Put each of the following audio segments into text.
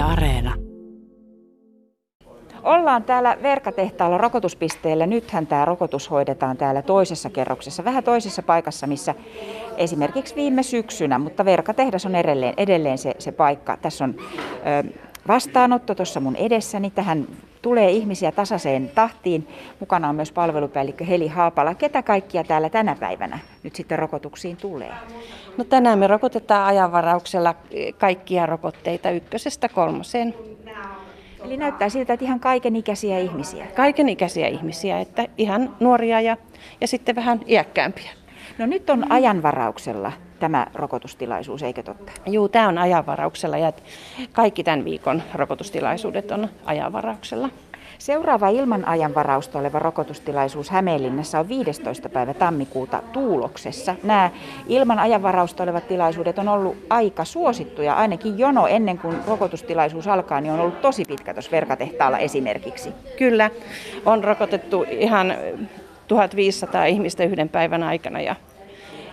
Areena. Ollaan täällä Verkatehtaalla rokotuspisteellä. Nythän tämä rokotus hoidetaan täällä toisessa kerroksessa, vähän toisessa paikassa, missä esimerkiksi viime syksynä, mutta Verkatehdas on edelleen, edelleen se, se paikka. Tässä on ö, vastaanotto tuossa mun edessäni. Tähän tulee ihmisiä tasaiseen tahtiin. Mukana on myös palvelupäällikkö Heli Haapala. Ketä kaikkia täällä tänä päivänä nyt sitten rokotuksiin tulee? No tänään me rokotetaan ajanvarauksella kaikkia rokotteita ykkösestä kolmoseen. Eli näyttää siltä, että ihan kaikenikäisiä ihmisiä. Kaikenikäisiä ihmisiä, että ihan nuoria ja, ja sitten vähän iäkkäämpiä. No nyt on ajanvarauksella tämä rokotustilaisuus, eikö totta? Juu, tämä on ajanvarauksella ja kaikki tämän viikon rokotustilaisuudet on ajanvarauksella. Seuraava ilman ajanvarausta oleva rokotustilaisuus Hämeenlinnassa on 15. päivä tammikuuta Tuuloksessa. Nämä ilman ajanvarausta olevat tilaisuudet on ollut aika suosittuja, ainakin jono ennen kuin rokotustilaisuus alkaa, niin on ollut tosi pitkä tuossa verkatehtaalla esimerkiksi. Kyllä, on rokotettu ihan 1500 ihmistä yhden päivän aikana ja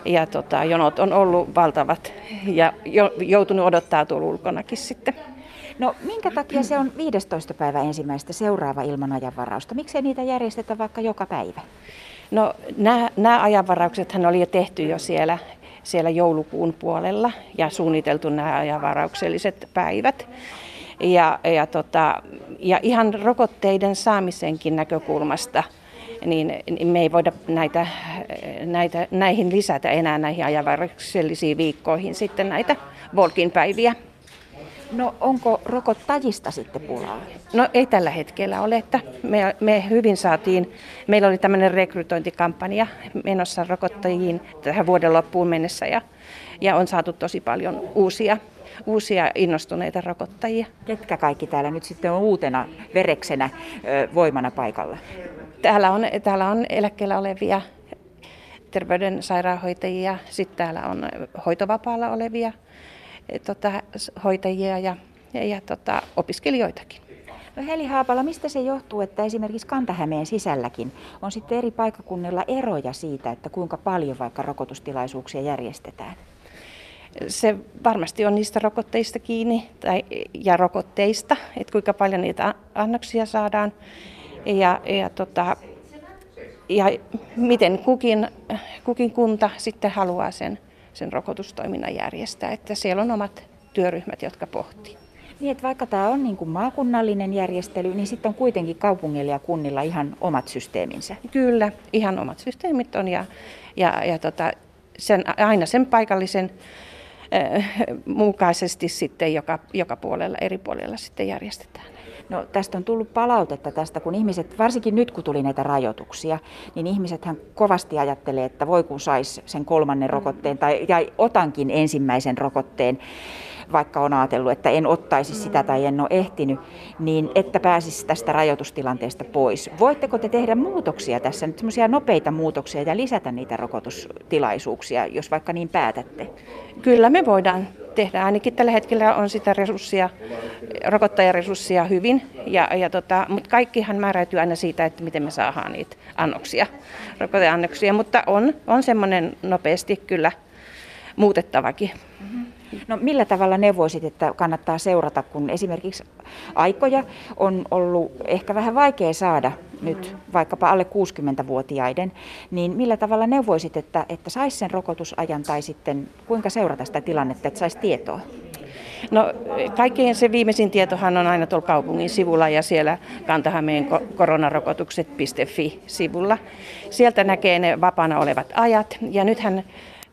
ja tota, jonot on ollut valtavat ja jo, joutunut odottaa tuolla ulkonakin sitten. No minkä takia se on 15. päivä ensimmäistä seuraava ilman ajanvarausta? Miksei niitä järjestetä vaikka joka päivä? No nämä, nämä ajanvarauksethan oli jo tehty jo siellä, siellä joulukuun puolella ja suunniteltu nämä ajanvaraukselliset päivät. Ja, ja, tota, ja ihan rokotteiden saamisenkin näkökulmasta – niin, niin me ei voida näitä, näitä, näihin lisätä enää näihin ajanvaraksellisiin viikkoihin sitten näitä Volkin päiviä. No onko rokottajista sitten pulaa? No ei tällä hetkellä ole, että me, me hyvin saatiin, meillä oli tämmöinen rekrytointikampanja menossa rokottajiin tähän vuoden loppuun mennessä ja, ja on saatu tosi paljon uusia uusia innostuneita rokottajia. Ketkä kaikki täällä nyt sitten on uutena vereksenä voimana paikalla? Täällä on, täällä on eläkkeellä olevia terveyden sairaanhoitajia, sitten täällä on hoitovapaalla olevia tota, hoitajia ja, ja, ja tota, opiskelijoitakin. No Heli Haapala, mistä se johtuu, että esimerkiksi Kantahämeen sisälläkin on sitten eri paikkakunnilla eroja siitä, että kuinka paljon vaikka rokotustilaisuuksia järjestetään? Se varmasti on niistä rokotteista kiinni tai, ja rokotteista, että kuinka paljon niitä annoksia saadaan ja, ja, tota, ja miten kukin, kukin kunta sitten haluaa sen, sen rokotustoiminnan järjestää. Että siellä on omat työryhmät, jotka pohtii. Niin, että vaikka tämä on niin kuin maakunnallinen järjestely, niin sitten on kuitenkin kaupungilla ja kunnilla ihan omat systeeminsä. Kyllä, ihan omat systeemit on ja, ja, ja tota, sen, aina sen paikallisen mukaisesti sitten joka, joka puolella, eri puolella sitten järjestetään. No tästä on tullut palautetta tästä, kun ihmiset, varsinkin nyt kun tuli näitä rajoituksia, niin ihmisethän kovasti ajattelee, että voi kun saisi sen kolmannen rokotteen tai ja otankin ensimmäisen rokotteen vaikka on ajatellut, että en ottaisi sitä tai en ole ehtinyt, niin että pääsisi tästä rajoitustilanteesta pois. Voitteko te tehdä muutoksia tässä, nyt semmoisia nopeita muutoksia ja lisätä niitä rokotustilaisuuksia, jos vaikka niin päätätte? Kyllä me voidaan tehdä. Ainakin tällä hetkellä on sitä resurssia, rokottajaresurssia hyvin, ja, ja tota, mutta kaikkihan määräytyy aina siitä, että miten me saadaan niitä annoksia, rokoteannoksia, mutta on, on semmoinen nopeasti kyllä muutettavakin. Mm-hmm. No millä tavalla neuvoisit, että kannattaa seurata, kun esimerkiksi aikoja on ollut ehkä vähän vaikea saada nyt vaikkapa alle 60-vuotiaiden, niin millä tavalla neuvoisit, että, että saisi sen rokotusajan tai sitten kuinka seurata sitä tilannetta, että saisi tietoa? No kaikkein se viimeisin tietohan on aina tuolla kaupungin sivulla ja siellä Kantahameen koronarokotukset.fi-sivulla. Sieltä näkee ne vapaana olevat ajat ja nythän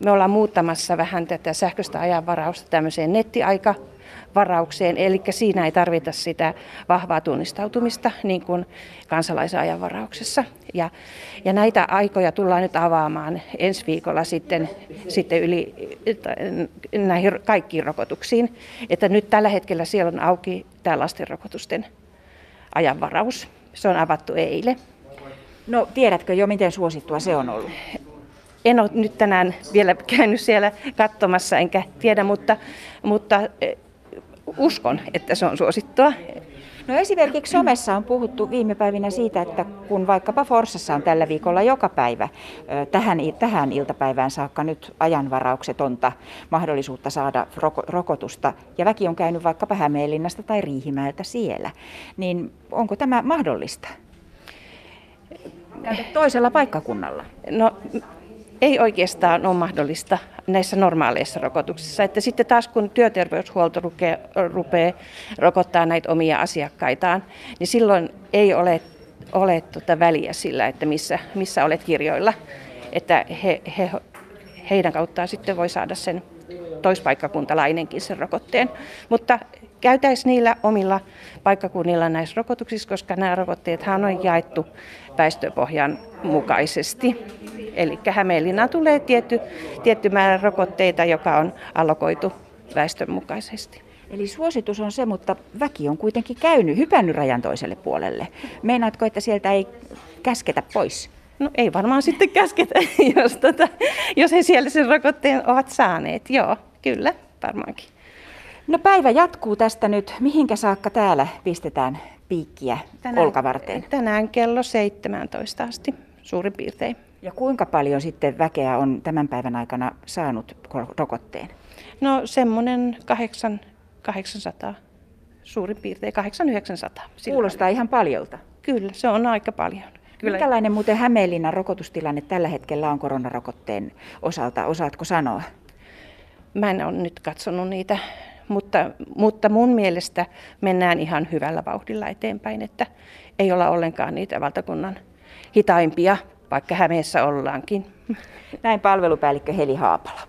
me ollaan muuttamassa vähän tätä sähköistä ajanvarausta tämmöiseen nettiaikavaraukseen, eli siinä ei tarvita sitä vahvaa tunnistautumista niin kuin kansalaisajanvarauksessa. Ja, ja näitä aikoja tullaan nyt avaamaan ensi viikolla sitten, sitten yli näihin kaikkiin rokotuksiin. Että nyt tällä hetkellä siellä on auki tämä lastenrokotusten ajanvaraus. Se on avattu eilen. No tiedätkö jo, miten suosittua se on ollut? En ole nyt tänään vielä käynyt siellä katsomassa, enkä tiedä, mutta, mutta e, uskon, että se on suosittua. No esimerkiksi somessa on puhuttu viime päivinä siitä, että kun vaikkapa Forssassa on tällä viikolla joka päivä tähän, tähän iltapäivään saakka nyt ajanvarauksetonta mahdollisuutta saada rokotusta ja väki on käynyt vaikkapa Hämeenlinnasta tai Riihimäeltä siellä, niin onko tämä mahdollista? Käydä toisella paikkakunnalla? No ei oikeastaan ole mahdollista näissä normaaleissa rokotuksissa. Että sitten taas kun työterveyshuolto rupeaa rokottaa näitä omia asiakkaitaan, niin silloin ei ole, ole tuota väliä sillä, että missä, missä olet kirjoilla. Että he, he, heidän kauttaan sitten voi saada sen toispaikkakuntalainenkin sen rokotteen. Mutta käytäisiin niillä omilla paikkakunnilla näissä rokotuksissa, koska nämä rokotteet on jaettu väestöpohjan mukaisesti. Eli Hämeenlinnaan tulee tietty, tietty määrä rokotteita, joka on allokoitu väestön mukaisesti. Eli suositus on se, mutta väki on kuitenkin käynyt, hypännyt rajan toiselle puolelle. Meinaatko, että sieltä ei käsketä pois? No ei varmaan sitten käsketä, jos, tota, jos he siellä sen rokotteen ovat saaneet. Joo, kyllä, varmaankin. No päivä jatkuu tästä nyt. Mihinkä saakka täällä pistetään piikkiä tänään, olkavarteen? Tänään kello 17 asti suurin piirtein. Ja kuinka paljon sitten väkeä on tämän päivän aikana saanut rokotteen? No semmoinen 8, 800, suurin piirtein 800-900. Kuulostaa ihan paljolta. Kyllä, se on aika paljon. Kyllä. Minkälainen muuten Hämeenlinnan rokotustilanne tällä hetkellä on koronarokotteen osalta? Osaatko sanoa? Mä en ole nyt katsonut niitä, mutta, mutta mun mielestä mennään ihan hyvällä vauhdilla eteenpäin, että ei olla ollenkaan niitä valtakunnan hitaimpia, vaikka Hämeessä ollaankin. Näin palvelupäällikkö Heli Haapala.